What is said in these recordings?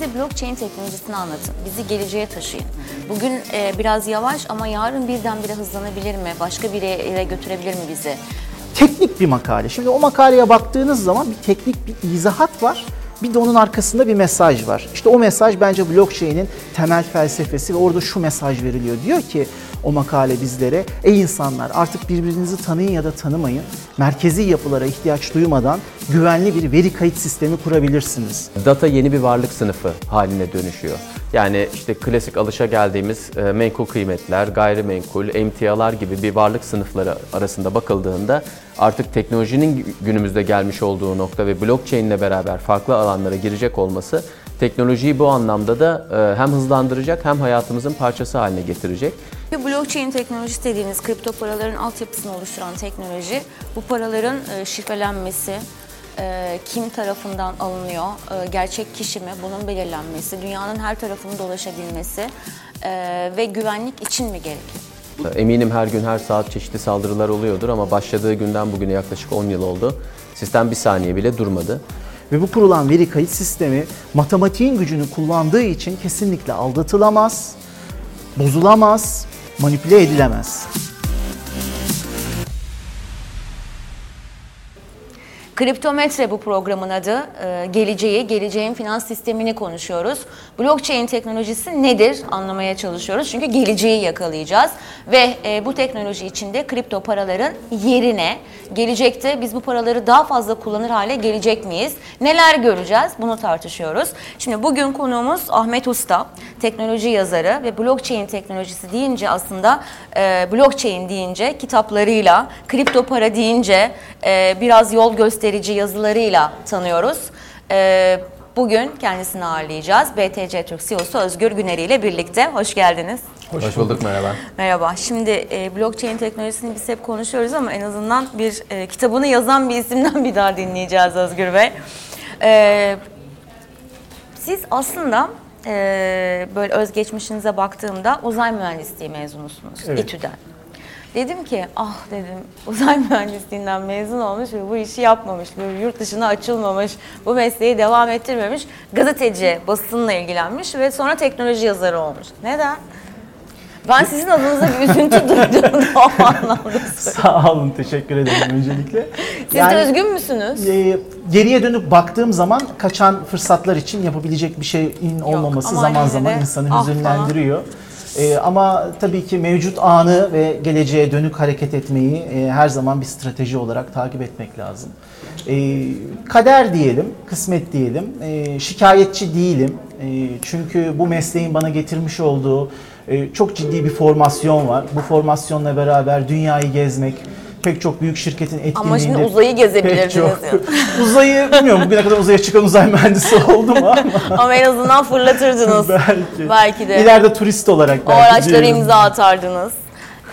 Bize blockchain teknolojisini anlatın. Bizi geleceğe taşıyın. Bugün e, biraz yavaş ama yarın birdenbire hızlanabilir mi? Başka bir yere götürebilir mi bizi? Teknik bir makale. Şimdi o makaleye baktığınız zaman bir teknik bir izahat var. Bir de onun arkasında bir mesaj var. İşte o mesaj bence blockchain'in temel felsefesi ve orada şu mesaj veriliyor. Diyor ki o makale bizlere, ey insanlar artık birbirinizi tanıyın ya da tanımayın. Merkezi yapılara ihtiyaç duymadan güvenli bir veri kayıt sistemi kurabilirsiniz. Data yeni bir varlık sınıfı haline dönüşüyor. Yani işte klasik alışa geldiğimiz e, menkul kıymetler, gayrimenkul, emtialar gibi bir varlık sınıfları arasında bakıldığında artık teknolojinin günümüzde gelmiş olduğu nokta ve blockchain ile beraber farklı alanlara girecek olması teknolojiyi bu anlamda da e, hem hızlandıracak hem hayatımızın parçası haline getirecek. Ve blockchain teknolojisi dediğiniz kripto paraların altyapısını oluşturan teknoloji bu paraların e, şifrelenmesi, e, kim tarafından alınıyor, e, gerçek kişi mi bunun belirlenmesi, dünyanın her tarafını dolaşabilmesi e, ve güvenlik için mi gerekiyor? Eminim her gün her saat çeşitli saldırılar oluyordur ama başladığı günden bugüne yaklaşık 10 yıl oldu. Sistem bir saniye bile durmadı. Ve bu kurulan veri kayıt sistemi matematiğin gücünü kullandığı için kesinlikle aldatılamaz, bozulamaz, manipüle edilemez. Kriptometre bu programın adı. Ee, geleceği, geleceğin finans sistemini konuşuyoruz. Blockchain teknolojisi nedir anlamaya çalışıyoruz. Çünkü geleceği yakalayacağız. Ve e, bu teknoloji içinde kripto paraların yerine gelecekte biz bu paraları daha fazla kullanır hale gelecek miyiz? Neler göreceğiz? Bunu tartışıyoruz. Şimdi bugün konuğumuz Ahmet Usta, teknoloji yazarı ve blockchain teknolojisi deyince aslında e, blockchain deyince kitaplarıyla, kripto para deyince e, biraz yol gösterici yazılarıyla tanıyoruz. E, bugün kendisini ağırlayacağız. BTC Türk CEO'su Özgür Güneri ile birlikte. Hoş geldiniz. Hoş, Hoş bulduk merhaba. Merhaba. Şimdi e, blockchain teknolojisini biz hep konuşuyoruz ama en azından bir e, kitabını yazan bir isimden bir daha dinleyeceğiz Özgür Bey. E, siz aslında e, böyle özgeçmişinize baktığımda uzay mühendisliği mezunusunuz Evet. İTÜ'den. Dedim ki ah dedim uzay mühendisliğinden mezun olmuş ve bu işi yapmamış, böyle yurt dışına açılmamış, bu mesleği devam ettirmemiş, gazeteci, basınla ilgilenmiş ve sonra teknoloji yazarı olmuş. Neden? Ben sizin adınıza bir üzüntü duydum da o anlamda. Sağ olun, teşekkür ederim öncelikle. Siz de üzgün müsünüz? e, geriye dönüp baktığım zaman kaçan fırsatlar için yapabilecek bir şeyin olmaması ama zaman yine de zaman insanı ah hüzünlendiriyor. E, ama tabii ki mevcut anı ve geleceğe dönük hareket etmeyi e, her zaman bir strateji olarak takip etmek lazım. E, kader diyelim, kısmet diyelim. E, şikayetçi değilim. E, çünkü bu mesleğin bana getirmiş olduğu e, çok ciddi bir formasyon var. Bu formasyonla beraber dünyayı gezmek, pek çok büyük şirketin etkinliğinde... Ama şimdi uzayı gezebilirdiniz çok- yani. uzayı bilmiyorum bugüne kadar uzaya çıkan uzay mühendisi oldu mu ama Ama en azından fırlatırdınız. belki. Belki de. İleride turist olarak O belki. araçlara diyelim. imza atardınız.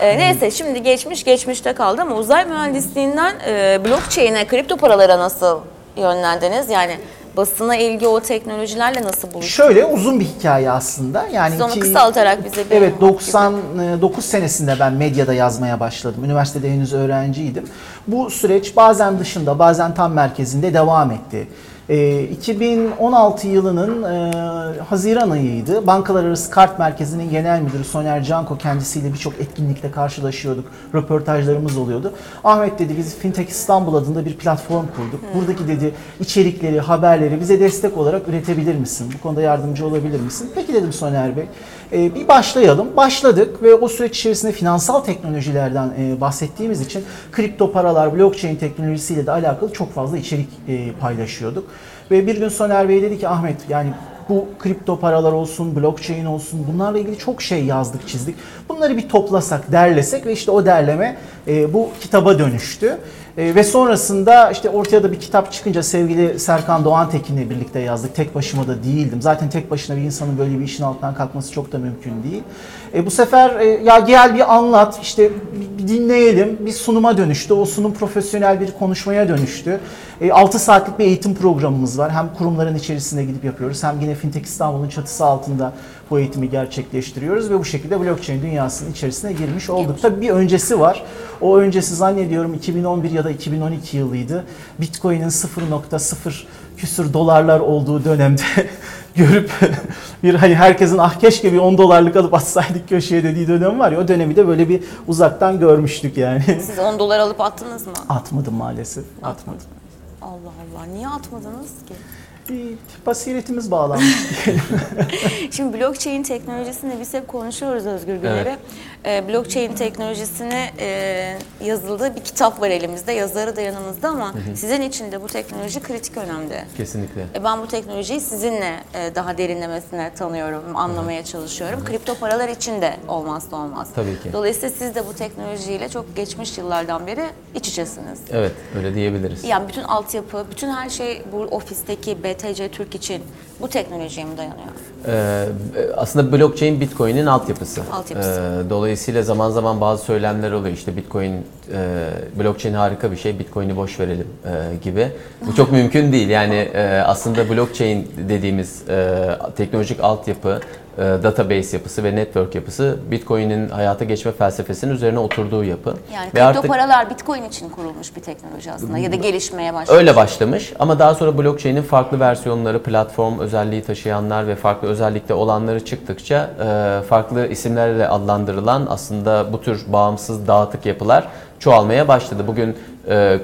Ee, neyse şimdi geçmiş geçmişte kaldı ama uzay mühendisliğinden e, blockchain'e, kripto paralara nasıl yönlendiniz? Yani basına ilgi o teknolojilerle nasıl buluştunuz? Şöyle uzun bir hikaye aslında. Yani Siz onu ki- kısaltarak bize bir Evet anlat 99 senesinde ben medyada yazmaya başladım. Üniversitede henüz öğrenciydim. Bu süreç bazen dışında bazen tam merkezinde devam etti. Ee, 2016 yılının e, Haziran ayıydı. Bankalar Arası Kart Merkezi'nin genel müdürü Soner Canko kendisiyle birçok etkinlikte karşılaşıyorduk. Röportajlarımız oluyordu. Ahmet dedi biz Fintech İstanbul adında bir platform kurduk. Buradaki dedi içerikleri, haberleri bize destek olarak üretebilir misin? Bu konuda yardımcı olabilir misin? Peki dedim Soner Bey. Ee, bir başlayalım. Başladık ve o süreç içerisinde finansal teknolojilerden e, bahsettiğimiz için kripto paralar, blockchain teknolojisiyle de alakalı çok fazla içerik e, paylaşıyorduk. Ve bir gün Soner Bey dedi ki Ahmet yani bu kripto paralar olsun, blockchain olsun bunlarla ilgili çok şey yazdık, çizdik. Bunları bir toplasak, derlesek ve işte o derleme e, bu kitaba dönüştü. E, ve sonrasında işte ortaya da bir kitap çıkınca sevgili Serkan Doğan Tekin'le birlikte yazdık. Tek başıma da değildim. Zaten tek başına bir insanın böyle bir işin altından kalkması çok da mümkün değil. E, bu sefer e, ya gel bir anlat, işte bir, dinleyelim. Bir sunuma dönüştü. O sunum profesyonel bir konuşmaya dönüştü. 6 saatlik bir eğitim programımız var. Hem kurumların içerisinde gidip yapıyoruz hem yine Fintech İstanbul'un çatısı altında bu eğitimi gerçekleştiriyoruz ve bu şekilde blockchain dünyasının içerisine girmiş olduk. Tabii bir öncesi var. O öncesi zannediyorum 2011 ya da 2012 yılıydı. Bitcoin'in 0.0 küsür dolarlar olduğu dönemde görüp bir hani herkesin ah keşke bir 10 dolarlık alıp atsaydık köşeye dediği dönem var ya o dönemi de böyle bir uzaktan görmüştük yani. Siz 10 dolar alıp attınız mı? Atmadım maalesef. Atmadım. Allah Allah. Niye atmadınız ki? Bir basiretimiz bağlanmış diyelim. Şimdi blockchain teknolojisini biz hep konuşuyoruz Özgür Güler'e. Ee, blockchain teknolojisine e, yazıldığı bir kitap var elimizde. Yazarı da yanımızda ama sizin için de bu teknoloji kritik önemde. Kesinlikle. E, Ben bu teknolojiyi sizinle e, daha derinlemesine tanıyorum, anlamaya çalışıyorum. Kripto paralar için de olmazsa olmaz. Tabii ki. Dolayısıyla siz de bu teknolojiyle çok geçmiş yıllardan beri iç içesiniz. Evet, öyle diyebiliriz. Yani bütün altyapı, bütün her şey bu ofisteki BTC Türk için bu teknolojiye mi dayanıyor? Ee, aslında blockchain Bitcoin'in altyapısı. Altyapısı. Ee, dolayısıyla zaman zaman bazı söylemler oluyor. İşte Bitcoin, e, blockchain harika bir şey, Bitcoin'i boş verelim e, gibi. Bu çok mümkün değil. Yani e, aslında blockchain dediğimiz e, teknolojik altyapı, database yapısı ve network yapısı Bitcoin'in hayata geçme felsefesinin üzerine oturduğu yapı. Yani Ve kripto paralar Bitcoin için kurulmuş bir teknoloji aslında ya da gelişmeye başlamış. Öyle başlamış ama daha sonra blockchain'in farklı versiyonları, platform özelliği taşıyanlar ve farklı özellikte olanları çıktıkça e, farklı isimlerle adlandırılan aslında bu tür bağımsız dağıtık yapılar çoğalmaya başladı. Bugün e,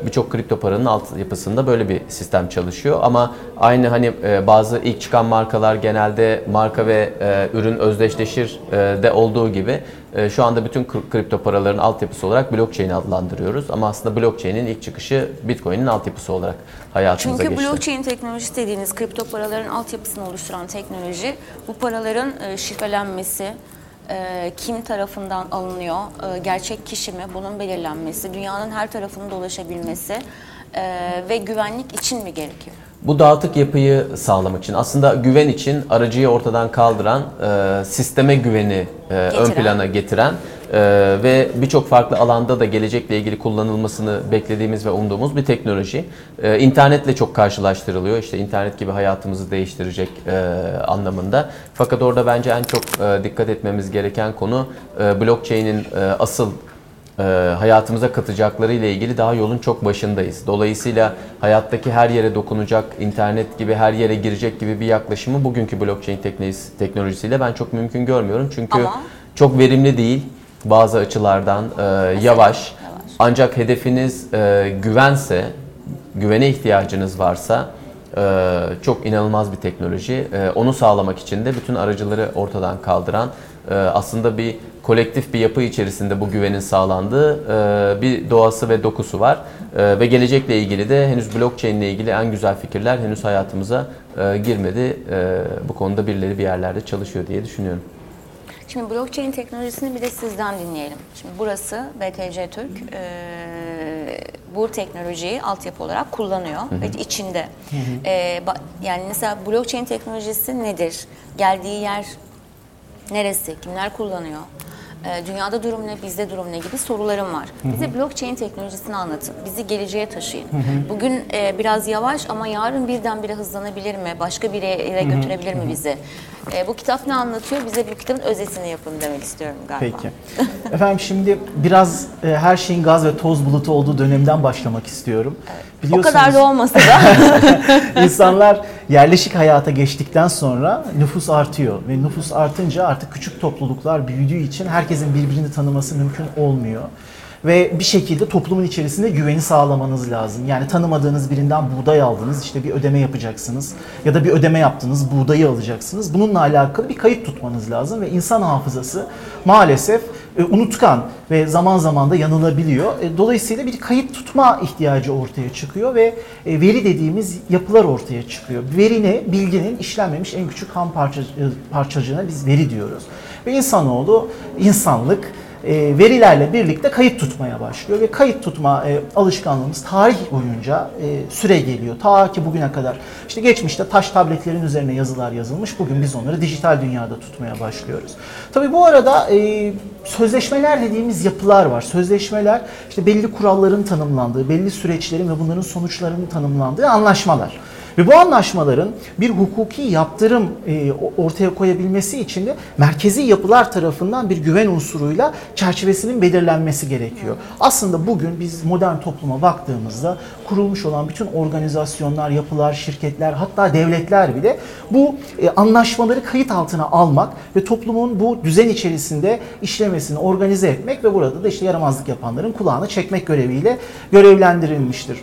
birçok kripto paranın alt yapısında böyle bir sistem çalışıyor ama aynı hani e, bazı ilk çıkan markalar genelde marka ve e, ürün özdeşleşir e, de olduğu gibi şu anda bütün kri- kripto paraların altyapısı olarak blockchain'i adlandırıyoruz ama aslında blockchain'in ilk çıkışı Bitcoin'in altyapısı olarak hayatımıza Çünkü geçti. blockchain teknolojisi dediğiniz kripto paraların altyapısını oluşturan teknoloji bu paraların şifrelenmesi, e, kim tarafından alınıyor, e, gerçek kişi mi bunun belirlenmesi, dünyanın her tarafının dolaşabilmesi e, ve güvenlik için mi gerekiyor? Bu dağıtık yapıyı sağlamak için aslında güven için aracıyı ortadan kaldıran, e, sisteme güveni e, ön plana getiren e, ve birçok farklı alanda da gelecekle ilgili kullanılmasını beklediğimiz ve umduğumuz bir teknoloji. E, internetle çok karşılaştırılıyor. İşte internet gibi hayatımızı değiştirecek e, anlamında. Fakat orada bence en çok e, dikkat etmemiz gereken konu e, blockchain'in e, asıl e, hayatımıza katacakları ile ilgili daha yolun çok başındayız. Dolayısıyla hayattaki her yere dokunacak, internet gibi her yere girecek gibi bir yaklaşımı bugünkü blockchain teknolojisi, teknolojisiyle ben çok mümkün görmüyorum. Çünkü Ama- çok verimli değil bazı açılardan, e, yavaş. Ancak hedefiniz e, güvense, güvene ihtiyacınız varsa e, çok inanılmaz bir teknoloji. E, onu sağlamak için de bütün aracıları ortadan kaldıran e, aslında bir kolektif bir yapı içerisinde bu güvenin sağlandığı e, bir doğası ve dokusu var. E, ve gelecekle ilgili de henüz blockchain ile ilgili en güzel fikirler henüz hayatımıza e, girmedi. E, bu konuda birileri bir yerlerde çalışıyor diye düşünüyorum. Şimdi blockchain teknolojisini bir de sizden dinleyelim. Şimdi burası BTC Türk eee, bu teknolojiyi altyapı olarak kullanıyor ve içinde. Ba- yani mesela blockchain teknolojisi nedir? Geldiği yer neresi? Kimler kullanıyor? Eee, Dünyada durum ne, bizde durum ne gibi sorularım var. Bize blockchain teknolojisini anlatın. Bizi geleceğe taşıyın. Bugün eee, biraz yavaş ama yarın birdenbire hızlanabilir mi? Başka bir yere götürebilir mi bizi? Eee, bu kitap ne anlatıyor? Bize bu kitabın özetini yapın demek istiyorum galiba. Peki. Efendim şimdi biraz e, her şeyin gaz ve toz bulutu olduğu dönemden başlamak istiyorum. O kadar da olmasa da İnsanlar yerleşik hayata geçtikten sonra nüfus artıyor ve nüfus artınca artık küçük topluluklar büyüdüğü için herkesin birbirini tanıması mümkün olmuyor. Ve bir şekilde toplumun içerisinde güveni sağlamanız lazım. Yani tanımadığınız birinden buğday aldınız, işte bir ödeme yapacaksınız ya da bir ödeme yaptınız, buğdayı alacaksınız. Bununla alakalı bir kayıt tutmanız lazım ve insan hafızası maalesef e, unutkan ve zaman zaman da yanılabiliyor. E, Dolayısıyla bir kayıt tutma ihtiyacı ortaya çıkıyor ve e, veri dediğimiz yapılar ortaya çıkıyor. Veri ne? Bilginin işlenmemiş en küçük ham parça, parçacığına biz veri diyoruz. Ve insanoğlu, insanlık e, verilerle birlikte kayıt tutmaya başlıyor ve kayıt tutma e, alışkanlığımız tarih boyunca e, süre geliyor. Ta ki bugüne kadar. İşte geçmişte taş tabletlerin üzerine yazılar yazılmış. Bugün biz onları dijital dünyada tutmaya başlıyoruz. Tabii bu arada e, sözleşmeler dediğimiz yapılar var. Sözleşmeler işte belli kuralların tanımlandığı, belli süreçlerin ve bunların sonuçlarının tanımlandığı anlaşmalar. Ve bu anlaşmaların bir hukuki yaptırım e, ortaya koyabilmesi için de merkezi yapılar tarafından bir güven unsuruyla çerçevesinin belirlenmesi gerekiyor. Aslında bugün biz modern topluma baktığımızda kurulmuş olan bütün organizasyonlar, yapılar, şirketler hatta devletler bile bu e, anlaşmaları kayıt altına almak ve toplumun bu düzen içerisinde işlemesini organize etmek ve burada da işte yaramazlık yapanların kulağını çekmek göreviyle görevlendirilmiştir.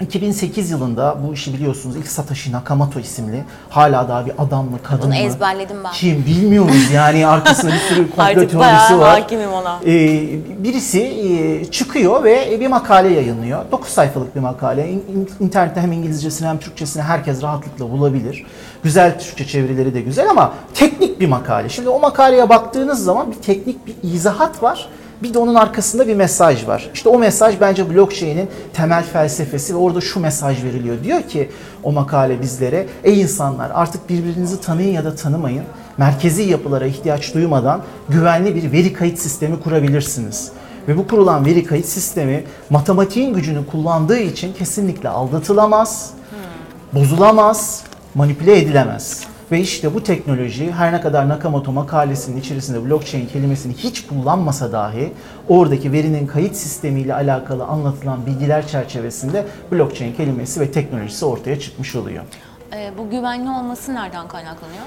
2008 yılında bu işi biliyorsunuz ilk Satoshi Nakamoto isimli hala daha bir adam mı kadın Bunu mı? ezberledim ben. Kim bilmiyoruz yani arkasında bir sürü komplo Artık teorisi bayağı var. hakimim ona. Ee, birisi e, çıkıyor ve bir makale yayınlıyor. 9 sayfalık bir makale. İn- in- İnternette hem İngilizcesini hem Türkçesini herkes rahatlıkla bulabilir. Güzel Türkçe çevirileri de güzel ama teknik bir makale. Şimdi o makaleye baktığınız zaman bir teknik bir izahat var. Bir de onun arkasında bir mesaj var. İşte o mesaj bence blockchain'in temel felsefesi ve orada şu mesaj veriliyor. Diyor ki o makale bizlere ey insanlar artık birbirinizi tanıyın ya da tanımayın. Merkezi yapılara ihtiyaç duymadan güvenli bir veri kayıt sistemi kurabilirsiniz. Ve bu kurulan veri kayıt sistemi matematiğin gücünü kullandığı için kesinlikle aldatılamaz, bozulamaz, manipüle edilemez. Ve işte bu teknoloji her ne kadar Nakamoto makalesinin içerisinde blockchain kelimesini hiç kullanmasa dahi oradaki verinin kayıt sistemiyle alakalı anlatılan bilgiler çerçevesinde blockchain kelimesi ve teknolojisi ortaya çıkmış oluyor. Ee, bu güvenli olması nereden kaynaklanıyor?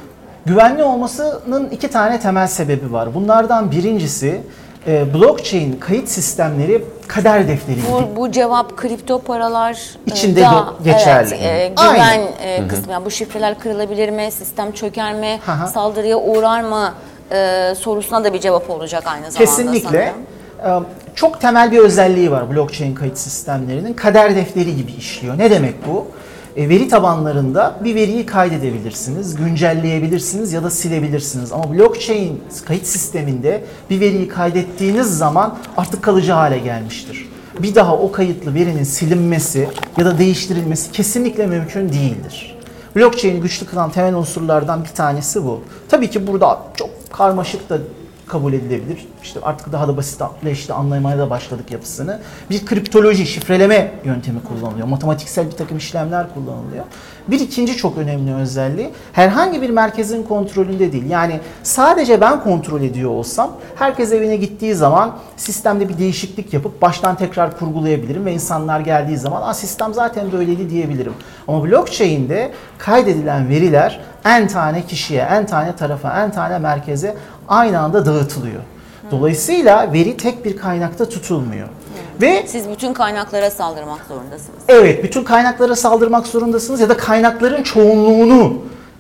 Güvenli olmasının iki tane temel sebebi var. Bunlardan birincisi e, blockchain kayıt sistemleri kader defteri gibi. Bu, bu cevap kripto paralar e, İçinde geçerli. Evet, e, Aynen. güven e, kısmı. Yani bu şifreler kırılabilir mi? Sistem çöker mi? Hı hı. Saldırıya uğrar mı? E, sorusuna da bir cevap olacak aynı zamanda Kesinlikle. sanırım. Ee, Çok temel bir özelliği var blockchain kayıt sistemlerinin. Kader defteri gibi işliyor. Ne demek bu? E, Veri tabanlarında bir veriyi kaydedebilirsiniz, güncelleyebilirsiniz ya da silebilirsiniz. Ama blockchain kayıt sisteminde bir veriyi kaydettiğiniz zaman artık kalıcı hale gelmiştir. Bir daha o kayıtlı verinin silinmesi ya da değiştirilmesi kesinlikle mümkün değildir. Blockchain'i güçlü kılan temel unsurlardan bir tanesi bu. Tabii ki burada çok karmaşık da kabul edilebilir. İşte artık daha da basitleşti, anlamaya da başladık yapısını. Bir kriptoloji, şifreleme yöntemi kullanılıyor. Matematiksel bir takım işlemler kullanılıyor. Bir ikinci çok önemli özelliği herhangi bir merkezin kontrolünde değil. Yani sadece ben kontrol ediyor olsam herkes evine gittiği zaman sistemde bir değişiklik yapıp baştan tekrar kurgulayabilirim ve insanlar geldiği zaman sistem zaten böyleydi diyebilirim. Ama blockchain'de kaydedilen veriler en tane kişiye, en tane tarafa, en tane merkeze aynı anda dağıtılıyor. Dolayısıyla veri tek bir kaynakta tutulmuyor. Ve Siz bütün kaynaklara saldırmak zorundasınız. evet bütün kaynaklara saldırmak zorundasınız ya da kaynakların çoğunluğunu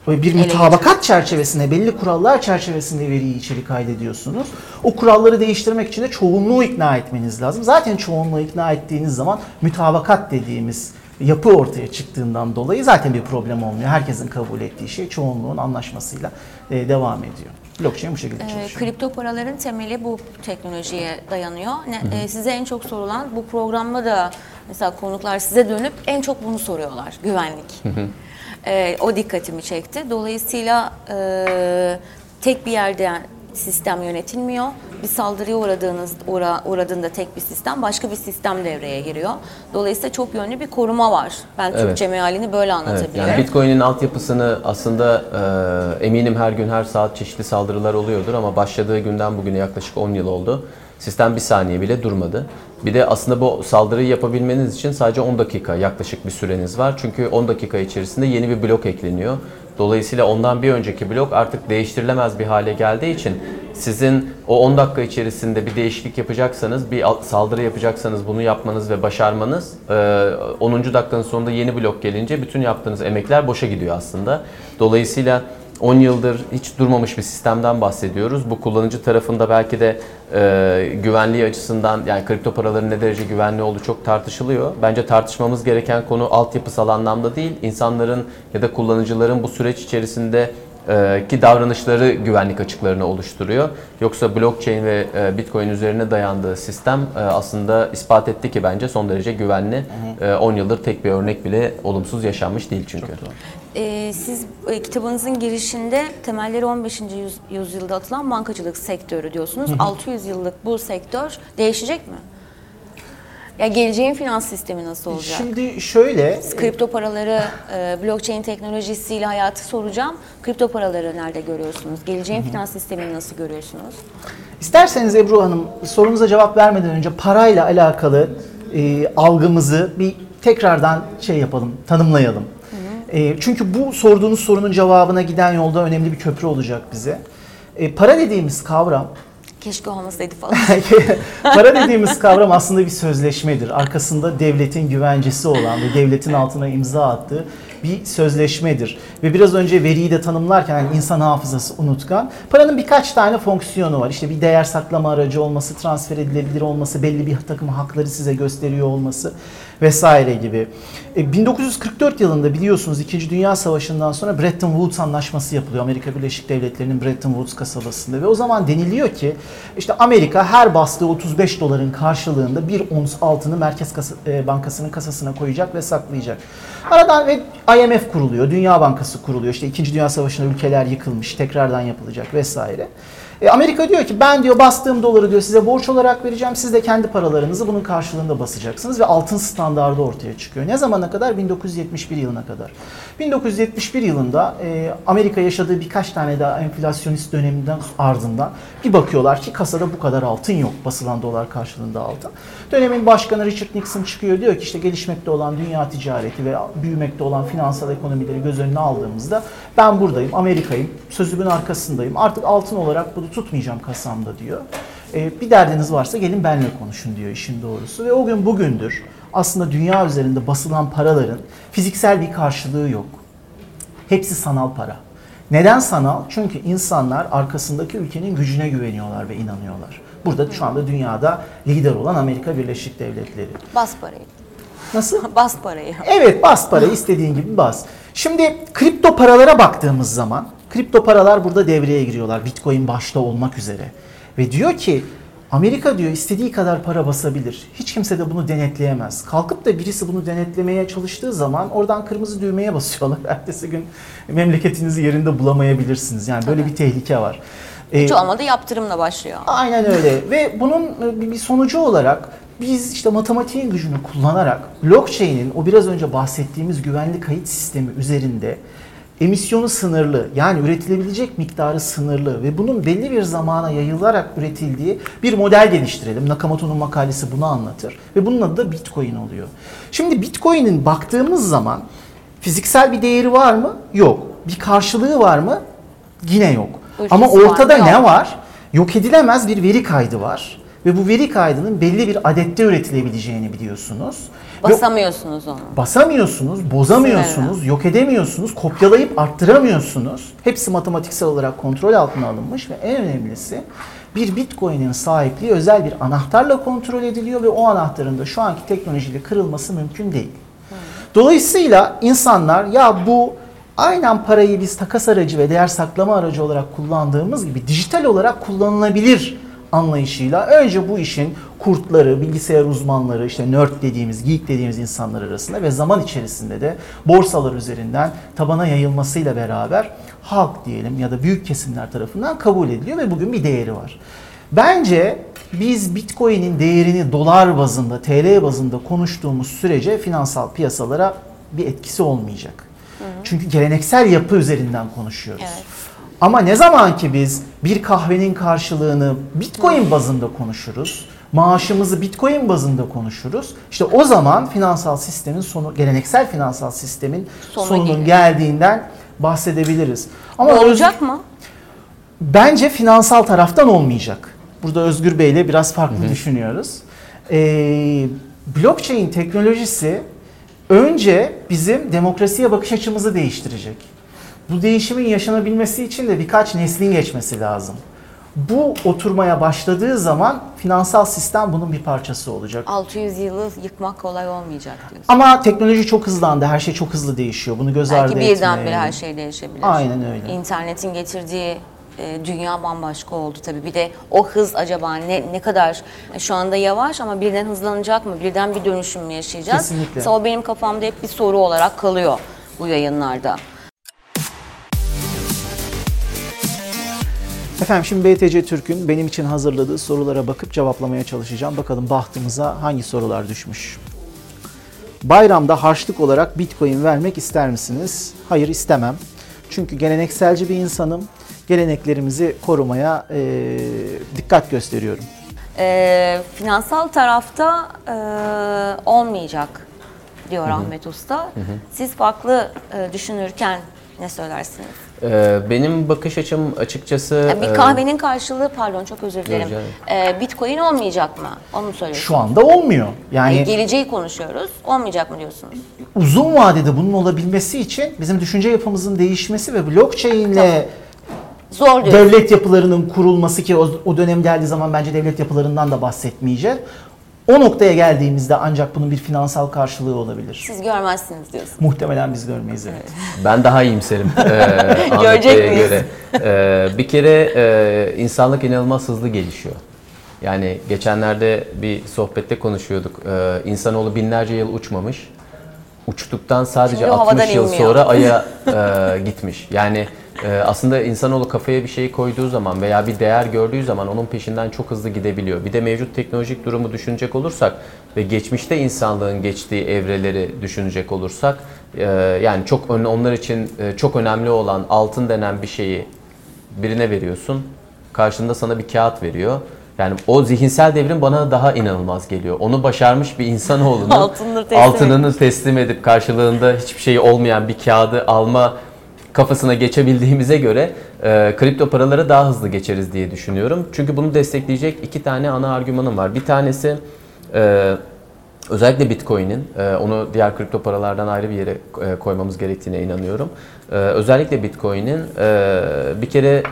böyle bir mutabakat çerçevesinde, belli kurallar çerçevesinde veriyi içeri kaydediyorsunuz. O kuralları değiştirmek için de çoğunluğu ikna etmeniz lazım. Zaten çoğunluğu ikna ettiğiniz zaman mütabakat dediğimiz yapı ortaya çıktığından dolayı zaten bir problem olmuyor. Herkesin kabul ettiği şey çoğunluğun anlaşmasıyla e, devam ediyor. Blockchain bu şekilde Ee, çalışıyor. kripto paraların temeli bu teknolojiye dayanıyor. Ne, e, size en çok sorulan bu programda da mesela konuklar size dönüp en çok bunu soruyorlar. Güvenlik. Ee, o dikkatimi çekti. Dolayısıyla e, tek bir yerden sistem yönetilmiyor. Bir saldırıya uğradığınız uğra, uğradığında tek bir sistem başka bir sistem devreye giriyor. Dolayısıyla çok yönlü bir koruma var. Ben Evet. Türkçe mealini böyle Evet, anlatabiliyorum. yani Bitcoin'in altyapısını aslında e, eminim her gün her saat çeşitli saldırılar oluyordur ama başladığı günden bugüne yaklaşık 10 yıl oldu. Sistem bir saniye bile durmadı. Bir de aslında bu saldırıyı yapabilmeniz için sadece 10 dakika yaklaşık bir süreniz var. Çünkü 10 dakika içerisinde yeni bir blok ekleniyor. Dolayısıyla ondan bir önceki blok artık değiştirilemez bir hale geldiği için sizin o 10 dakika içerisinde bir değişiklik yapacaksanız, bir al- saldırı yapacaksanız bunu yapmanız ve başarmanız e, 10. dakikanın sonunda yeni blok gelince bütün yaptığınız emekler boşa gidiyor aslında. Dolayısıyla 10 yıldır hiç durmamış bir sistemden bahsediyoruz. Bu kullanıcı tarafında belki de e, güvenliği açısından yani kripto paraların ne derece güvenli olduğu çok tartışılıyor. Bence tartışmamız gereken konu altyapısal anlamda değil, insanların ya da kullanıcıların bu süreç içerisinde e, ki davranışları güvenlik açıklarını oluşturuyor. Yoksa blockchain ve e, bitcoin üzerine dayandığı sistem e, aslında ispat etti ki bence son derece güvenli. E, 10 yıldır tek bir örnek bile olumsuz yaşanmış değil çünkü. Ee, siz e, kitabınızın girişinde temelleri 15. yüz- yüzyılda atılan bankacılık sektörü diyorsunuz. 600 yıllık bu sektör değişecek mi? Ya geleceğin finans sistemi nasıl olacak? Şimdi şöyle, Kripto paraları, e, blockchain teknolojisiyle hayatı soracağım. Kripto paraları nerede görüyorsunuz? Geleceğin finans sistemini nasıl görüyorsunuz? isterseniz Ebru Hanım sorunuza cevap vermeden önce parayla alakalı e, algımızı bir tekrardan şey yapalım, tanımlayalım. E, çünkü bu sorduğunuz sorunun cevabına giden yolda önemli bir köprü olacak bize. E, para dediğimiz kavram Keşke olmasaydı falan. Para dediğimiz kavram aslında bir sözleşmedir. Arkasında devletin güvencesi olan ve devletin altına imza attığı bir sözleşmedir. Ve biraz önce veriyi de tanımlarken hani insan hafızası unutkan. Paranın birkaç tane fonksiyonu var. İşte bir değer saklama aracı olması, transfer edilebilir olması, belli bir takım hakları size gösteriyor olması vesaire gibi. E, 1944 yılında biliyorsunuz 2. Dünya Savaşı'ndan sonra Bretton Woods Anlaşması yapılıyor. Amerika Birleşik Devletleri'nin Bretton Woods kasabasında ve o zaman deniliyor ki işte Amerika her bastığı 35 doların karşılığında bir ons altını Merkez e, Bankası'nın kasasına koyacak ve saklayacak. Aradan ve IMF kuruluyor, Dünya Bankası kuruluyor. İşte 2. Dünya Savaşı'nda ülkeler yıkılmış, tekrardan yapılacak vesaire. E, Amerika diyor ki ben diyor bastığım doları diyor size borç olarak vereceğim. Siz de kendi paralarınızı bunun karşılığında basacaksınız ve altın standardı ortaya çıkıyor. Ne zamana kadar? 1971 yılına kadar. 1971 yılında e, Amerika yaşadığı birkaç tane daha enflasyonist döneminden ardından bir bakıyorlar ki kasada bu kadar altın yok basılan dolar karşılığında altın. Dönemin başkanı Richard Nixon çıkıyor diyor ki işte gelişmekte olan dünya ticareti ve büyümekte olan finansal ekonomileri göz önüne aldığımızda ben buradayım, Amerika'yım, sözümün arkasındayım. Artık altın olarak bunu tutmayacağım kasamda diyor. E, bir derdiniz varsa gelin benimle konuşun diyor işin doğrusu. Ve o gün bugündür aslında dünya üzerinde basılan paraların fiziksel bir karşılığı yok. Hepsi sanal para. Neden sanal? Çünkü insanlar arkasındaki ülkenin gücüne güveniyorlar ve inanıyorlar. Burada şu anda dünyada lider olan Amerika Birleşik Devletleri. Bas parayı. Nasıl? Bas parayı. Evet bas parayı istediğin gibi bas. Şimdi kripto paralara baktığımız zaman kripto paralar burada devreye giriyorlar. Bitcoin başta olmak üzere. Ve diyor ki Amerika diyor istediği kadar para basabilir. Hiç kimse de bunu denetleyemez. Kalkıp da birisi bunu denetlemeye çalıştığı zaman oradan kırmızı düğmeye basıyorlar. Ertesi gün memleketinizi yerinde bulamayabilirsiniz. Yani böyle bir tehlike var. Hiç Ee, olmadı yaptırımla başlıyor. Aynen öyle ve bunun e, bir sonucu olarak biz işte matematiğin gücünü kullanarak blockchain'in o biraz önce bahsettiğimiz güvenli kayıt sistemi üzerinde emisyonu sınırlı yani üretilebilecek miktarı sınırlı ve bunun belli bir zamana yayılarak üretildiği bir model geliştirelim. Nakamoto'nun makalesi bunu anlatır ve bunun adı da Bitcoin oluyor. Şimdi Bitcoin'in baktığımız zaman fiziksel bir değeri var mı? Yok. Bir karşılığı var mı? Yine yok. Ülkesi Ama var ortada ne Yok. var? Yok edilemez bir veri kaydı var. Ve bu veri kaydının belli bir adette üretilebileceğini biliyorsunuz. Basamıyorsunuz onu. basamıyorsunuz, bozamıyorsunuz, yok edemiyorsunuz, kopyalayıp arttıramıyorsunuz. Hepsi matematiksel olarak kontrol altına alınmış ve en önemlisi bir Bitcoin'in sahipliği özel bir anahtarla kontrol ediliyor ve o anahtarın da şu anki teknolojiyle kırılması mümkün değil. Dolayısıyla insanlar ya bu aynen parayı biz takas aracı ve değer saklama aracı olarak kullandığımız gibi dijital olarak kullanılabilir anlayışıyla önce bu işin kurtları, bilgisayar uzmanları, işte nerd dediğimiz, geek dediğimiz insanlar arasında ve zaman içerisinde de borsalar üzerinden tabana yayılmasıyla beraber halk diyelim ya da büyük kesimler tarafından kabul ediliyor ve bugün bir değeri var. Bence biz Bitcoin'in değerini dolar bazında, TL bazında konuştuğumuz sürece finansal piyasalara bir etkisi olmayacak. Çünkü geleneksel yapı üzerinden konuşuyoruz. Evet. Ama ne zaman ki biz bir kahvenin karşılığını Bitcoin bazında konuşuruz, maaşımızı Bitcoin bazında konuşuruz. İşte o zaman finansal sistemin sonu, geleneksel finansal sistemin Sonu sonunun geliyor. geldiğinden bahsedebiliriz. Ama öz- olacak mı? Bence finansal taraftan olmayacak. Burada Özgür Bey'le biraz farklı düşünüyoruz. Ee, blockchain teknolojisi önce bizim demokrasiye bakış açımızı değiştirecek. Bu değişimin yaşanabilmesi için de birkaç neslin geçmesi lazım. Bu oturmaya başladığı zaman finansal sistem bunun bir parçası olacak. 600 yılı yıkmak kolay olmayacak diyorsun. Ama teknoloji çok hızlandı, her şey çok hızlı değişiyor. Bunu göz ardı Belki birdenbire etmeyelim. her şey değişebilir. Aynen öyle. İnternetin getirdiği e, dünya bambaşka oldu tabii. Bir de o hız acaba ne ne kadar e, şu anda yavaş ama birden hızlanacak mı? Birden bir dönüşüm mü yaşayacağız? Kesinlikle. Mesela o benim kafamda hep bir soru olarak kalıyor bu yayınlarda. Efendim şimdi BTC Türk'ün benim için hazırladığı sorulara bakıp cevaplamaya çalışacağım. Bakalım bahtımıza hangi sorular düşmüş. Bayramda harçlık olarak Bitcoin vermek ister misiniz? Hayır istemem. Çünkü gelenekselci bir insanım. Geleneklerimizi korumaya e, dikkat gösteriyorum. Ee, finansal tarafta e, olmayacak diyor Ahmet Usta. Siz farklı e, düşünürken ne söylersiniz? Ee, benim bakış açım açıkçası... Yani bir e, kahvenin karşılığı pardon çok özür dilerim. Ee, Bitcoin olmayacak mı? Onu söylüyorsunuz? Şu anda olmuyor. Yani Yani geleceği konuşuyoruz. Olmayacak mı diyorsunuz? uzun vadede bunun olabilmesi için bizim düşünce yapımızın değişmesi ve blockchain ile Zor diyorsunuz. devlet yapılarının kurulması ki o, o dönem geldiği zaman bence devlet yapılarından da bahsetmeyeceğiz. O noktaya geldiğimizde ancak bunun bir finansal karşılığı olabilir. Siz görmezsiniz diyorsunuz. Muhtemelen biz görmeyiz evet. Ben daha iyimserim. Ee, Görecek miyiz? göre. Ee, bir kere e, insanlık inanılmaz hızlı gelişiyor. Yani geçenlerde bir sohbette konuşuyorduk. Ee, insanoğlu binlerce yıl uçmamış. Uçtuktan sadece Şimdi o 60 havadan yıl inmiyor. sonra Ay'a e, gitmiş. Yani e, aslında insanoğlu kafaya bir şey koyduğu zaman veya bir değer gördüğü zaman onun peşinden çok hızlı gidebiliyor. Bir de mevcut teknolojik durumu düşünecek olursak ve geçmişte insanlığın geçtiği evreleri düşünecek olursak e, yani çok ön- onlar için e, çok önemli olan altın denen bir şeyi birine veriyorsun. Karşında sana bir kağıt veriyor. Yani o zihinsel devrim bana daha inanılmaz geliyor. Onu başarmış bir insanoğlunun Altınları teslim altınını teslim edip karşılığında hiçbir şey olmayan bir kağıdı alma kafasına geçebildiğimize göre e, kripto paralara daha hızlı geçeriz diye düşünüyorum. Çünkü bunu destekleyecek iki tane ana argümanım var. Bir tanesi e, özellikle Bitcoin'in, e, onu diğer kripto paralardan ayrı bir yere e, koymamız gerektiğine inanıyorum. E, özellikle Bitcoin'in e, bir kere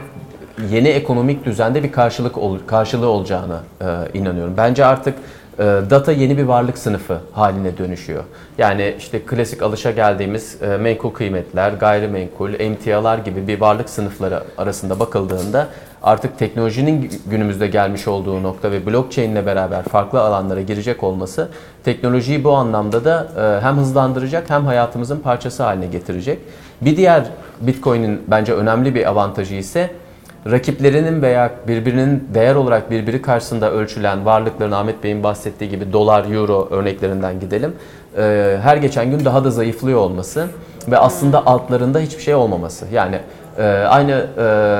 yeni ekonomik düzende bir karşılık ol, karşılığı olacağına e, inanıyorum. Bence artık data yeni bir varlık sınıfı haline dönüşüyor. Yani işte klasik alışa geldiğimiz e, menkul kıymetler, gayrimenkul, emtialar gibi bir varlık sınıfları arasında bakıldığında artık teknolojinin günümüzde gelmiş olduğu nokta ve blockchain ile beraber farklı alanlara girecek olması teknolojiyi bu anlamda da e, hem hızlandıracak hem hayatımızın parçası haline getirecek. Bir diğer Bitcoin'in bence önemli bir avantajı ise rakiplerinin veya birbirinin değer olarak birbiri karşısında ölçülen varlıkların Ahmet Bey'in bahsettiği gibi dolar, euro örneklerinden gidelim. Ee, her geçen gün daha da zayıflıyor olması ve aslında altlarında hiçbir şey olmaması. Yani e, aynı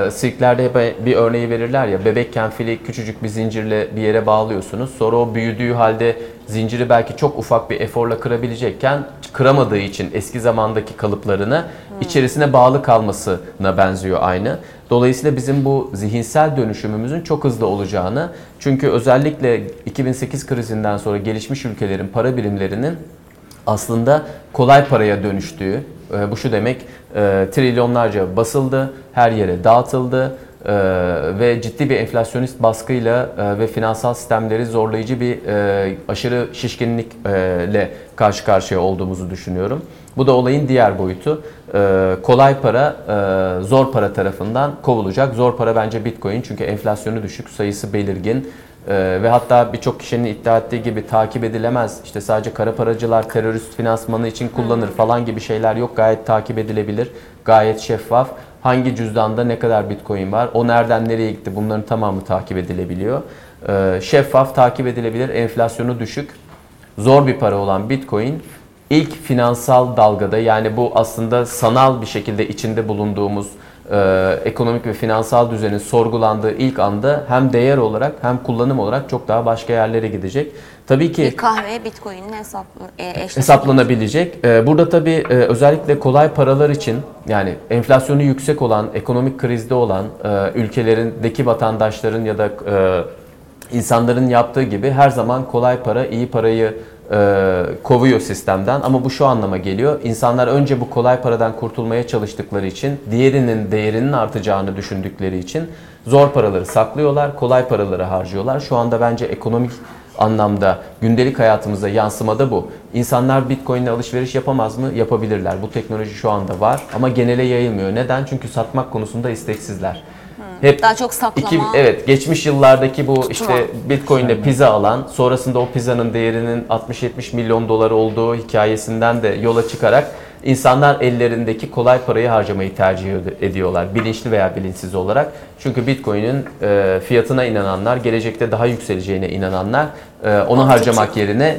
e, sirklerde hep bir örneği verirler ya bebekken fili küçücük bir zincirle bir yere bağlıyorsunuz. Sonra o büyüdüğü halde zinciri belki çok ufak bir eforla kırabilecekken kıramadığı için eski zamandaki kalıplarını içerisine bağlı kalmasına benziyor aynı. Dolayısıyla bizim bu zihinsel dönüşümümüzün çok hızlı olacağını çünkü özellikle 2008 krizinden sonra gelişmiş ülkelerin para birimlerinin aslında kolay paraya dönüştüğü, e, bu şu demek e, trilyonlarca basıldı, her yere dağıtıldı e, ve ciddi bir enflasyonist baskıyla e, ve finansal sistemleri zorlayıcı bir e, aşırı şişkinlikle karşı karşıya olduğumuzu düşünüyorum. Bu da olayın diğer boyutu. E, kolay para e, zor para tarafından kovulacak. Zor para bence Bitcoin çünkü enflasyonu düşük, sayısı belirgin. Ee, ve hatta birçok kişinin iddia ettiği gibi takip edilemez. İşte sadece kara paracılar terörist finansmanı için kullanır falan gibi şeyler yok. Gayet takip edilebilir. Gayet şeffaf. Hangi cüzdanda ne kadar bitcoin var? O nereden nereye gitti? Bunların tamamı takip edilebiliyor. Ee, şeffaf, takip edilebilir, enflasyonu düşük. Zor bir para olan bitcoin ilk finansal dalgada yani bu aslında sanal bir şekilde içinde bulunduğumuz e, ekonomik ve finansal düzenin sorgulandığı ilk anda hem değer olarak hem kullanım olarak çok daha başka yerlere gidecek. Tabii ki Bir kahve Bitcoin'le hesap, e, hesaplanabilecek. Ee, Burada tabii e, özellikle kolay paralar için yani enflasyonu yüksek olan, ekonomik krizde olan e, ülkelerindeki vatandaşların ya da e, insanların yaptığı gibi her zaman kolay para iyi parayı e, kovuyor sistemden ama bu şu anlama geliyor. İnsanlar önce bu kolay paradan kurtulmaya çalıştıkları için, diğerinin değerinin artacağını düşündükleri için zor paraları saklıyorlar, kolay paraları harcıyorlar. Şu anda bence ekonomik anlamda gündelik hayatımıza yansımada bu. İnsanlar Bitcoin ile alışveriş yapamaz mı? Yapabilirler. Bu teknoloji şu anda var ama genele yayılmıyor. Neden? Çünkü satmak konusunda isteksizler. Hep Daha çok saklama. iki, evet geçmiş yıllardaki bu işte Bitcoin ile pizza alan, sonrasında o pizzanın değerinin 60-70 milyon dolar olduğu hikayesinden de yola çıkarak insanlar ellerindeki kolay parayı harcamayı tercih ediyorlar. Bilinçli veya bilinçsiz olarak. Çünkü Bitcoin'in e, fiyatına inananlar, gelecekte daha yükseleceğine inananlar e, onu harcamak yerine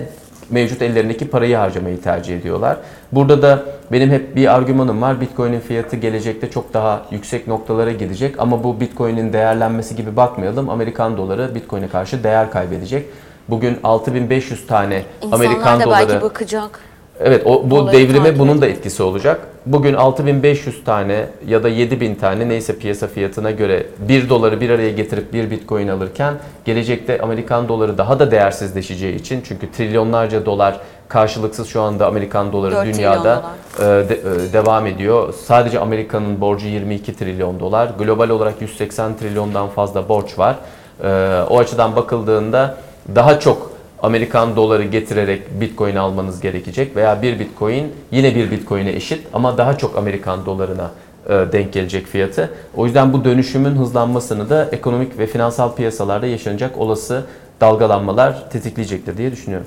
mevcut ellerindeki parayı harcamayı tercih ediyorlar. Burada da benim hep bir argümanım var. Bitcoin'in fiyatı gelecekte çok daha yüksek noktalara gidecek ama bu Bitcoin'in değerlenmesi gibi bakmayalım. Amerikan doları Bitcoin'e karşı değer kaybedecek. Bugün 6500 tane İnsanlar Amerikan da doları belki bakacak. Evet o bu Olayı devrime bunun da etkisi olacak. Bugün 6500 tane ya da 7000 tane neyse piyasa fiyatına göre 1 doları bir araya getirip 1 bitcoin alırken gelecekte Amerikan doları daha da değersizleşeceği için çünkü trilyonlarca dolar karşılıksız şu anda Amerikan doları dünyada e, de- e, devam ediyor. Sadece Amerika'nın borcu 22 trilyon dolar. Global olarak 180 trilyondan fazla borç var. E, O açıdan bakıldığında daha çok Amerikan doları getirerek Bitcoin almanız gerekecek veya bir Bitcoin yine bir Bitcoin'e eşit ama daha çok Amerikan dolarına e, denk gelecek fiyatı. O yüzden bu dönüşümün hızlanmasını da ekonomik ve finansal piyasalarda yaşanacak olası dalgalanmalar tetikleyecektir diye düşünüyorum.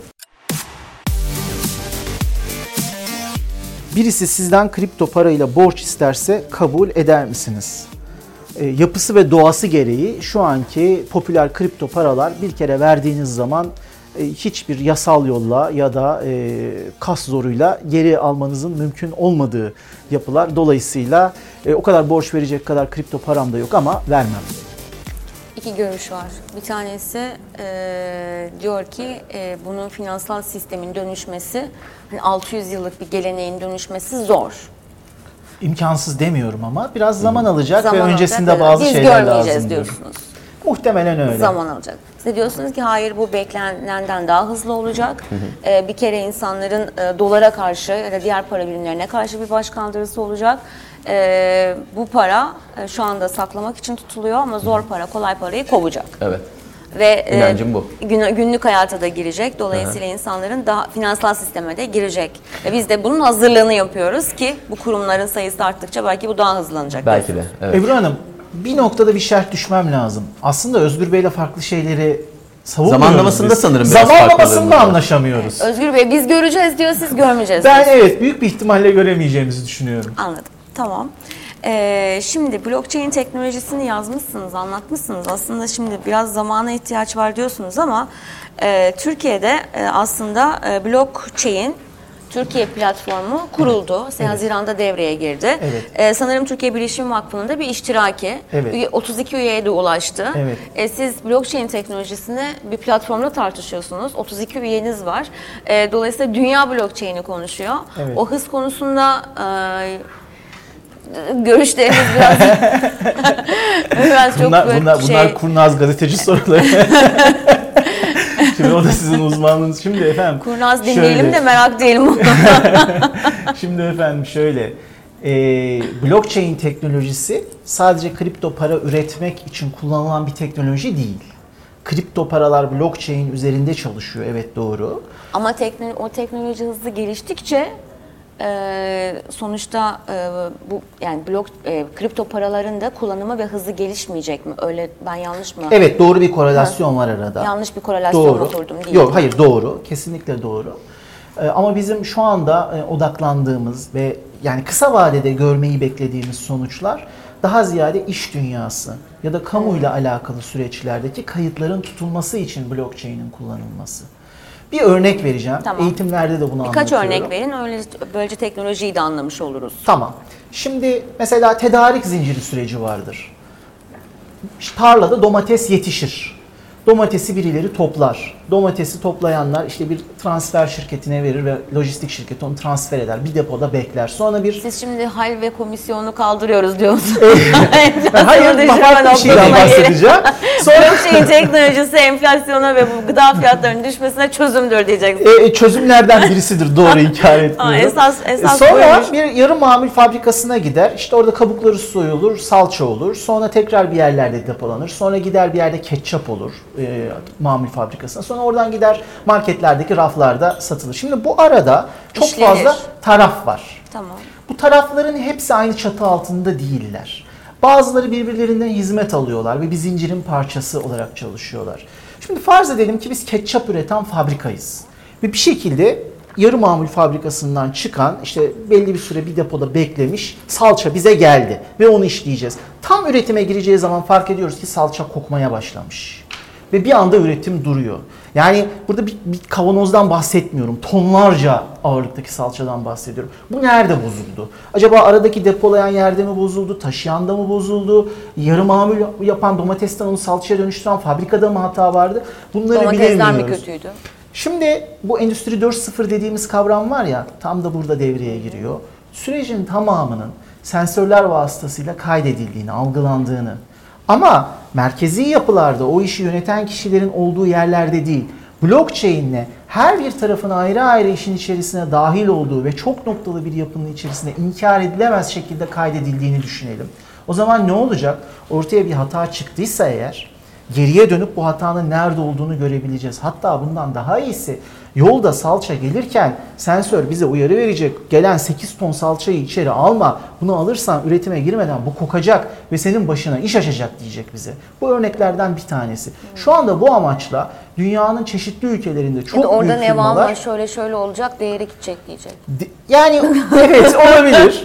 Birisi sizden kripto parayla borç isterse kabul eder misiniz? E, yapısı ve doğası gereği şu anki popüler kripto paralar bir kere verdiğiniz zaman hiçbir yasal yolla ya da e, kas zoruyla geri almanızın mümkün olmadığı yapılar. Dolayısıyla e, o kadar borç verecek kadar kripto param da yok ama vermem. İki görüş var. Bir tanesi e, diyor ki e, bunun finansal sistemin dönüşmesi, hani 600 yıllık bir geleneğin dönüşmesi zor. İmkansız demiyorum ama biraz zaman alacak Zaman ve alacak öncesinde ve bazı Biz şeyler görmeyeceğiz lazım diyorum. diyorsunuz. Muhtemelen öyle. Zaman alacak. Siz diyorsunuz ki hayır bu beklenenden daha hızlı olacak. Ee, bir kere insanların e, dolara karşı ya da diğer para birimlerine karşı bir başkaldırısı olacak. Ee, bu para e, şu anda saklamak için tutuluyor ama zor para, kolay parayı kovacak. Evet. Ve e, İnancım bu. gün- günlük hayata da girecek. Dolayısıyla insanların daha finansal sisteme de girecek. Ve biz de bunun hazırlığını yapıyoruz ki bu kurumların sayısı arttıkça belki bu daha hızlanacak. Belki de. Evet. Ebru Hanım bir noktada bir şerh düşmem lazım. Aslında Özgür Bey'le farklı şeyleri savunmuyoruz Zamanlamasında biz. sanırım biraz Zamanlamasında farklılığımız var. anlaşamıyoruz. Özgür Bey biz göreceğiz diyor, siz görmeyeceğiz. Ben evet büyük bir ihtimalle göremeyeceğimizi düşünüyorum. Anladım. Tamam. Ee, şimdi blockchain teknolojisini yazmışsınız, anlatmışsınız. Aslında şimdi biraz zamana ihtiyaç var diyorsunuz ama e, Türkiye'de e, aslında e, blockchain Türkiye platformu kuruldu. Haziran'da devreye girdi. Evet. E, sanırım Türkiye Bilişim Vakfı'nın da bir iştiraki. Evet. Üye- 32 üyeye de ulaştı. Evet. E, siz blockchain teknolojisini bir platformda tartışıyorsunuz. 32 üyeniz var. E, dolayısıyla dünya blockchain'i konuşuyor. Evet. O hız konusunda e, görüşleriniz biraz biraz çok Bunlar, böyle bunlar, şey. bunlar kurnaz gazeteci soruları. Şimdi o da sizin uzmanlığınız. Şimdi efendim. Kurnaz şöyle- dinleyelim de merak değilim. Şimdi efendim şöyle. e, blockchain teknolojisi sadece kripto para üretmek için kullanılan bir teknoloji değil. Kripto paralar blockchain üzerinde çalışıyor. Evet doğru. Ama tekno- o teknoloji hızlı geliştikçe e, sonuçta e, bu yani blok e, kripto paraların da kullanımı ve hızı gelişmeyecek mi? Öyle ben yanlış mı? Evet doğru bir korelasyon var arada. Yanlış bir korelasyon Doğru. oturdum değil. Yok hayır doğru. Kesinlikle doğru. Ee, Ama bizim şu anda e, odaklandığımız ve yani kısa vadede görmeyi beklediğimiz sonuçlar daha ziyade iş dünyası ya da kamuyla alakalı süreçlerdeki kayıtların tutulması için blockchain'in kullanılması. Bir örnek vereceğim. Tamam. Eğitimlerde de bunu Birkaç anlatıyorum. örnek verin öyle böylece teknolojiyi de anlamış oluruz. Tamam. Şimdi mesela tedarik zinciri süreci vardır. Tarlada domates yetişir. Domatesi birileri toplar. Domatesi toplayanlar işte bir transfer şirketine verir ve lojistik şirketi onu transfer eder. Bir depoda bekler. Sonra bir Siz şimdi hal ve komisyonu kaldırıyoruz diyorsunuz. Hayır, farklı bir şeyden bahsedeceğim. Sonra Blockchain teknolojisi enflasyona ve bu gıda fiyatlarının düşmesine çözümdür diyeceksiniz. e, çözümlerden birisidir doğru Aa, etmiyorum. esas esas Sonra buymuş. bir yarı mamul fabrikasına gider. İşte orada kabukları soyulur, salça olur. Sonra tekrar bir yerlerde depolanır. Sonra gider bir yerde ketçap olur e, mamul fabrikasına. Sonra oradan gider marketlerdeki raflarda satılır. Şimdi bu arada çok İşlenir. fazla taraf var. Tamam. Bu tarafların hepsi aynı çatı altında değiller. Bazıları birbirlerinden hizmet alıyorlar ve bir zincirin parçası olarak çalışıyorlar. Şimdi farz edelim ki biz ketçap üreten fabrikayız. Ve bir şekilde yarı mamul fabrikasından çıkan işte belli bir süre bir depoda beklemiş salça bize geldi ve onu işleyeceğiz. Tam üretime gireceği zaman fark ediyoruz ki salça kokmaya başlamış. Ve bir anda üretim duruyor. Yani burada bir, bir kavanozdan bahsetmiyorum. Tonlarca ağırlıktaki salçadan bahsediyorum. Bu nerede bozuldu? Acaba aradaki depolayan yerde mi bozuldu? Taşıyanda mı bozuldu? Yarı mamul yapan domatesten onu salçaya dönüştüren fabrikada mı hata vardı? Bunları Domatesler mi bilemiyoruz. kötüydü? Şimdi bu Endüstri 4.0 dediğimiz kavram var ya tam da burada devreye giriyor. Sürecin tamamının sensörler vasıtasıyla kaydedildiğini, algılandığını ama merkezi yapılarda o işi yöneten kişilerin olduğu yerlerde değil, blockchain'le her bir tarafın ayrı ayrı işin içerisine dahil olduğu ve çok noktalı bir yapının içerisinde inkar edilemez şekilde kaydedildiğini düşünelim. O zaman ne olacak? Ortaya bir hata çıktıysa eğer geriye dönüp bu hatanın nerede olduğunu görebileceğiz. Hatta bundan daha iyisi yolda salça gelirken sensör bize uyarı verecek. Gelen 8 ton salçayı içeri alma. Bunu alırsan üretime girmeden bu kokacak ve senin başına iş açacak diyecek bize. Bu örneklerden bir tanesi. Şu anda bu amaçla dünyanın çeşitli ülkelerinde çok Ya da orada büyük ne var firmalar var şöyle şöyle olacak değeri gidecek diyecek. Di- Yani evet olabilir.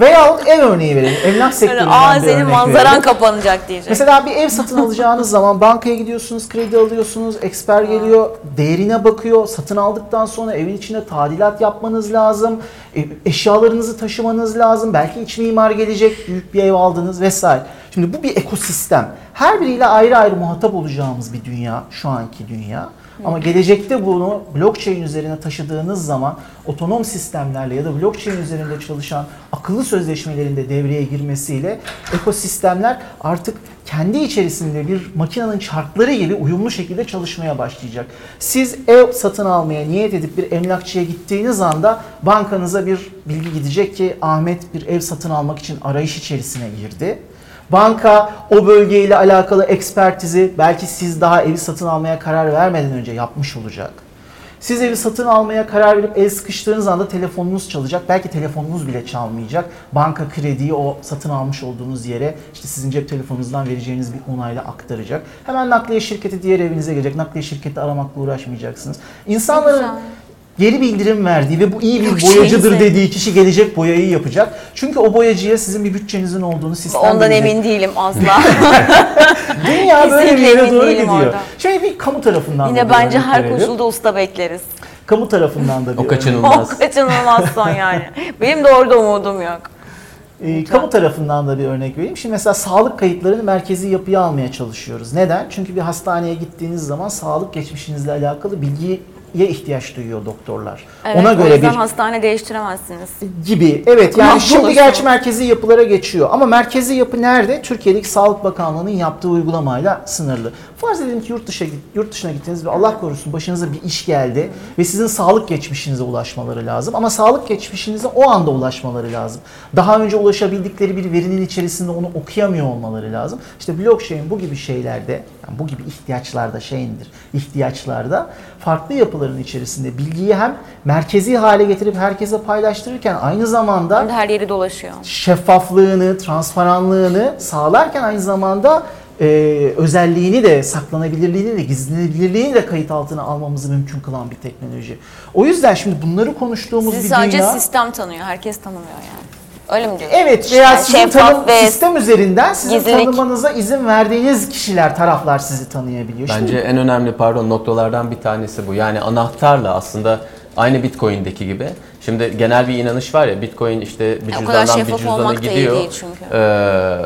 Veya ev örneği verelim. Emlak sektöründen Aa bir senin örnek manzaran verelim. kapanacak diyecek. Mesela bir ev satın alacağınız zaman bankaya gidiyorsunuz, kredi alıyorsunuz, eksper geliyor, değerine bakıyor. Satın aldıktan sonra evin içinde tadilat yapmanız lazım. e, Eşyalarınızı taşımanız lazım. Belki iç mimar gelecek, büyük bir ev aldınız vesaire. Şimdi bu bir ekosistem. Her biriyle ayrı ayrı muhatap olacağımız bir dünya, şu anki dünya. Ama gelecekte bunu blockchain üzerine taşıdığınız zaman otonom sistemlerle ya da blockchain üzerinde çalışan akıllı sözleşmelerin de devreye girmesiyle ekosistemler artık kendi içerisinde bir makinenin çarkları gibi uyumlu şekilde çalışmaya başlayacak. Siz ev satın almaya niyet edip bir emlakçıya gittiğiniz anda bankanıza bir bilgi gidecek ki Ahmet bir ev satın almak için arayış içerisine girdi. Banka o bölgeyle alakalı ekspertizi belki siz daha evi satın almaya karar vermeden önce yapmış olacak. Siz evi satın almaya karar verip el sıkıştığınız anda telefonunuz çalacak. Belki telefonunuz bile çalmayacak. Banka krediyi o satın almış olduğunuz yere işte sizin cep telefonunuzdan vereceğiniz bir onayla aktaracak. Hemen nakliye şirketi diğer evinize gelecek. Nakliye şirketi aramakla uğraşmayacaksınız. İnsanların Güzel. Geri bildirim verdiği ve bu iyi bir Yok, boyacıdır dediği kişi gelecek boyayı yapacak. Çünkü o boyacıya sizin bir bütçenizin olduğunu sistem Ondan bilecek. emin değilim asla. Dünya böyle bir yere emin doğru değilim gidiyor. orada. Şimdi bir kamu tarafından da Yine bence her verelim. koşulda usta bekleriz. Kamu tarafından da bir O kaçınılmaz. O kaçınılmaz son yani. Benim de orada umudum yok. Ee, kamu tarafından da bir örnek vereyim. Şimdi mesela sağlık kayıtlarını merkezi yapıya almaya çalışıyoruz. Neden? Çünkü bir hastaneye gittiğiniz zaman sağlık geçmişinizle alakalı bilgiye ihtiyaç duyuyor doktorlar. Evet, Ona göre bir hastane değiştiremezsiniz. gibi. Evet yani şimdi Mahvolursun. gerçi merkezi yapılara geçiyor. Ama merkezi yapı nerede? Türkiye'deki Sağlık Bakanlığı'nın yaptığı uygulamayla sınırlı. Farz edelim ki yurt, dışı, yurt dışına gittiniz ve Allah korusun başınıza bir iş geldi ve sizin sağlık geçmişinize ulaşmaları lazım. Ama sağlık geçmişinize o anda ulaşmaları lazım. Daha önce ulaşabildikleri bir verinin içerisinde onu okuyamıyor olmaları lazım. İşte blockchain bu gibi şeylerde, yani bu gibi ihtiyaçlarda şeyindir, ihtiyaçlarda farklı yapıların içerisinde bilgiyi hem merkezi hale getirip herkese paylaştırırken aynı zamanda her yeri dolaşıyor. şeffaflığını, transparanlığını sağlarken aynı zamanda e, özelliğini de, saklanabilirliğini de, gizlenebilirliğini de kayıt altına almamızı mümkün kılan bir teknoloji. O yüzden şimdi bunları konuştuğumuz Sizi bir sadece dünya... sistem tanıyor. Herkes tanımıyor yani. Öyle mi diyorsun? Evet veya Yani sizin şeffaf tanım, ve sistem üzerinden sizin gizlilik. tanımanıza izin verdiğiniz kişiler, taraflar sizi tanıyabiliyor. Şimdi Bence en önemli pardon noktalardan bir tanesi bu. Yani anahtarla aslında aynı Bitcoin'deki gibi. Şimdi genel bir inanış var ya Bitcoin işte bir Ya cüzdandan bir cüzdana gidiyor. değil çünkü. Ee,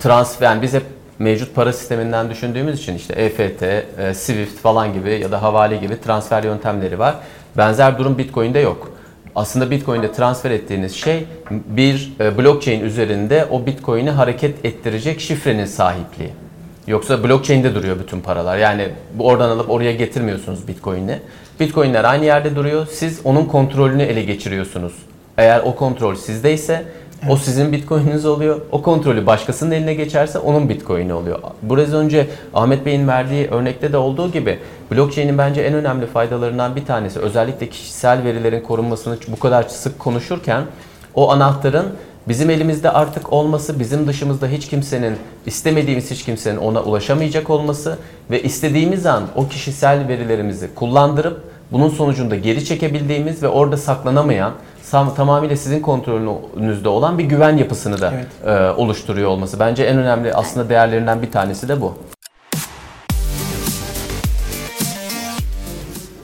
transfer yani biz hep mevcut para sisteminden düşündüğümüz için işte EFT, e, Swift falan gibi ya da havale gibi transfer yöntemleri var. Benzer durum Bitcoin'de yok. Aslında Bitcoin'de transfer ettiğiniz şey bir e, blockchain üzerinde o Bitcoin'i hareket ettirecek şifrenin sahipliği. Yoksa blockchain'de duruyor bütün paralar. Yani oradan alıp oraya getirmiyorsunuz Bitcoin'i. Bitcoin'ler aynı yerde duruyor. Siz onun kontrolünü ele geçiriyorsunuz. Eğer o kontrol sizdeyse o sizin Bitcoin'iniz oluyor. O kontrolü başkasının eline geçerse onun Bitcoin'i oluyor. Biraz önce Ahmet Bey'in verdiği örnekte de olduğu gibi blockchain'in bence en önemli faydalarından bir tanesi özellikle kişisel verilerin korunmasını bu kadar sık konuşurken o anahtarın Bizim elimizde artık olması, bizim dışımızda hiç kimsenin, istemediğimiz hiç kimsenin ona ulaşamayacak olması ve istediğimiz an o kişisel verilerimizi kullandırıp bunun sonucunda geri çekebildiğimiz ve orada saklanamayan sam- tamamıyla sizin kontrolünüzde olan bir güven yapısını da Evet. e, oluşturuyor olması. Bence en önemli aslında değerlerinden bir tanesi de bu.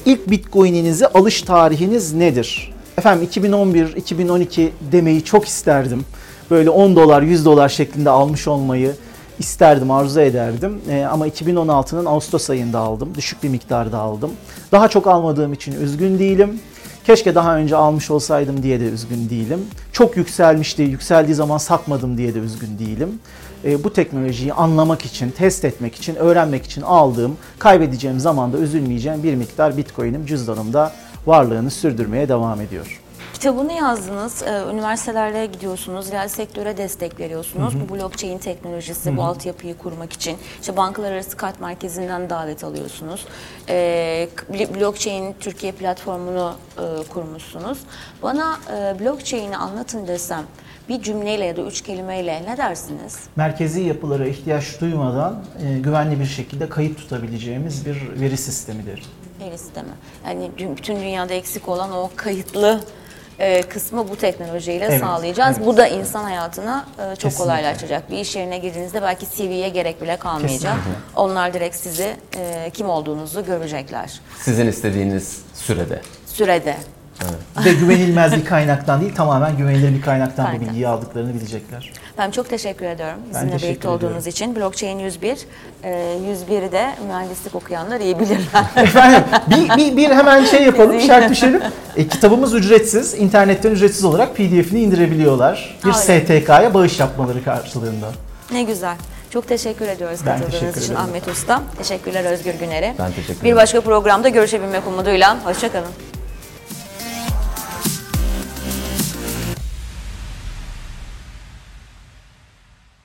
İlk Bitcoin'inize alış tarihiniz nedir? Efendim 2011, 2012 demeyi çok isterdim. Böyle 10 dolar, 100 dolar şeklinde almış olmayı isterdim, arzu ederdim. Ee, ama 2016'nın Ağustos ayında aldım. Düşük bir miktarda aldım. Daha çok almadığım için üzgün değilim. Keşke daha önce almış olsaydım diye de üzgün değilim. Çok yükselmişti, yükseldiği zaman satmadım diye de üzgün değilim. E, bu teknolojiyi anlamak için, test etmek için, öğrenmek için aldığım, kaybedeceğim zaman da üzülmeyeceğim bir miktar Bitcoin'im cüzdanımda varlığını sürdürmeye devam ediyor. Kitabını yazdınız, e, üniversitelere gidiyorsunuz, reel sektöre destek veriyorsunuz. Bu blockchain teknolojisi, bu altyapıyı kurmak için. İşte bankalar arası kart merkezinden davet alıyorsunuz. E, k- blockchain Türkiye platformunu e, kurmuşsunuz. Bana e, blockchain'i anlatın desem bir cümleyle ya da üç kelimeyle ne dersiniz? Merkezi yapılara ihtiyaç duymadan e, güvenli bir şekilde kayıt tutabileceğimiz bir veri sistemidir. Veri sistemi. Yani bütün dünyada eksik olan o kayıtlı e, kısmı bu teknolojiyle Evet, sağlayacağız. evet. Bu da insan hayatına e, çok Kesinlikle. kolaylaştıracak. Bir iş yerine girdiğinizde belki CV'ye gerek bile kalmayacak. Kesinlikle. Onlar direkt sizi e, kim olduğunuzu görecekler. Sizin istediğiniz sürede. Sürede. Ve güvenilmez bir kaynaktan değil, tamamen güvenilir bir kaynaktan bu bilgiyi aldıklarını bilecekler. Ben çok teşekkür ediyorum bizimle teşekkür birlikte olduğunuz ediyorum. için. Blockchain 101, e, 101'i de mühendislik okuyanlar iyi bilirler. Efendim bir, bir, bir hemen şey yapalım, şart düşelim. E, kitabımız ücretsiz, internetten ücretsiz olarak pdf'ini indirebiliyorlar. Bir. STK'ya bağış yapmaları karşılığında. ne güzel. Çok teşekkür ediyoruz Ben katıldığınız teşekkür için ederim. Ahmet Usta. Teşekkürler Özgür Güner'e. Ben teşekkür Bir ederim. başka programda görüşebilmek umuduyla. Hoşçakalın.